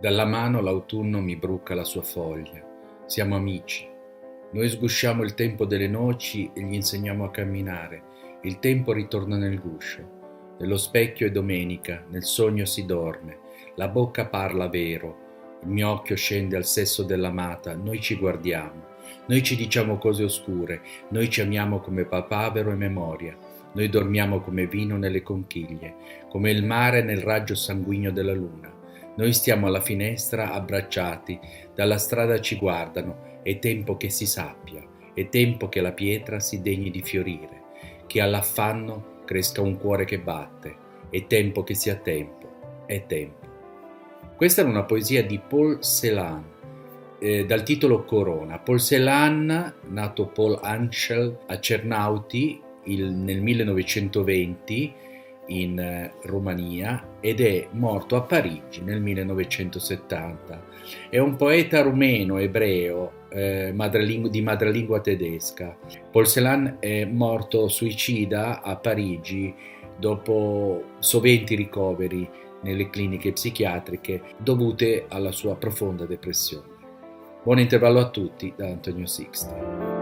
Dalla mano l'autunno mi bruca la sua foglia. Siamo amici. Noi sgusciamo il tempo delle noci e gli insegniamo a camminare. Il tempo ritorna nel guscio. Nello specchio è domenica, nel sogno si dorme. La bocca parla vero. Il mio occhio scende al sesso dell'amata. Noi ci guardiamo. Noi ci diciamo cose oscure. Noi ci amiamo come papavero e memoria. Noi dormiamo come vino nelle conchiglie, come il mare nel raggio sanguigno della luna. Noi stiamo alla finestra abbracciati, dalla strada ci guardano, è tempo che si sappia, è tempo che la pietra si degni di fiorire, che all'affanno cresca un cuore che batte, è tempo che sia tempo, è tempo. Questa è una poesia di Paul Celan, eh, dal titolo Corona. Paul Celan, nato Paul Anschel a Cernauti il, nel 1920, in eh, Romania ed è morto a Parigi nel 1970. È un poeta rumeno, ebreo, eh, madrelingu- di madrelingua tedesca. Paul Celan è morto suicida a Parigi dopo soventi ricoveri nelle cliniche psichiatriche dovute alla sua profonda depressione. Buon intervallo a tutti da Antonio Sixti.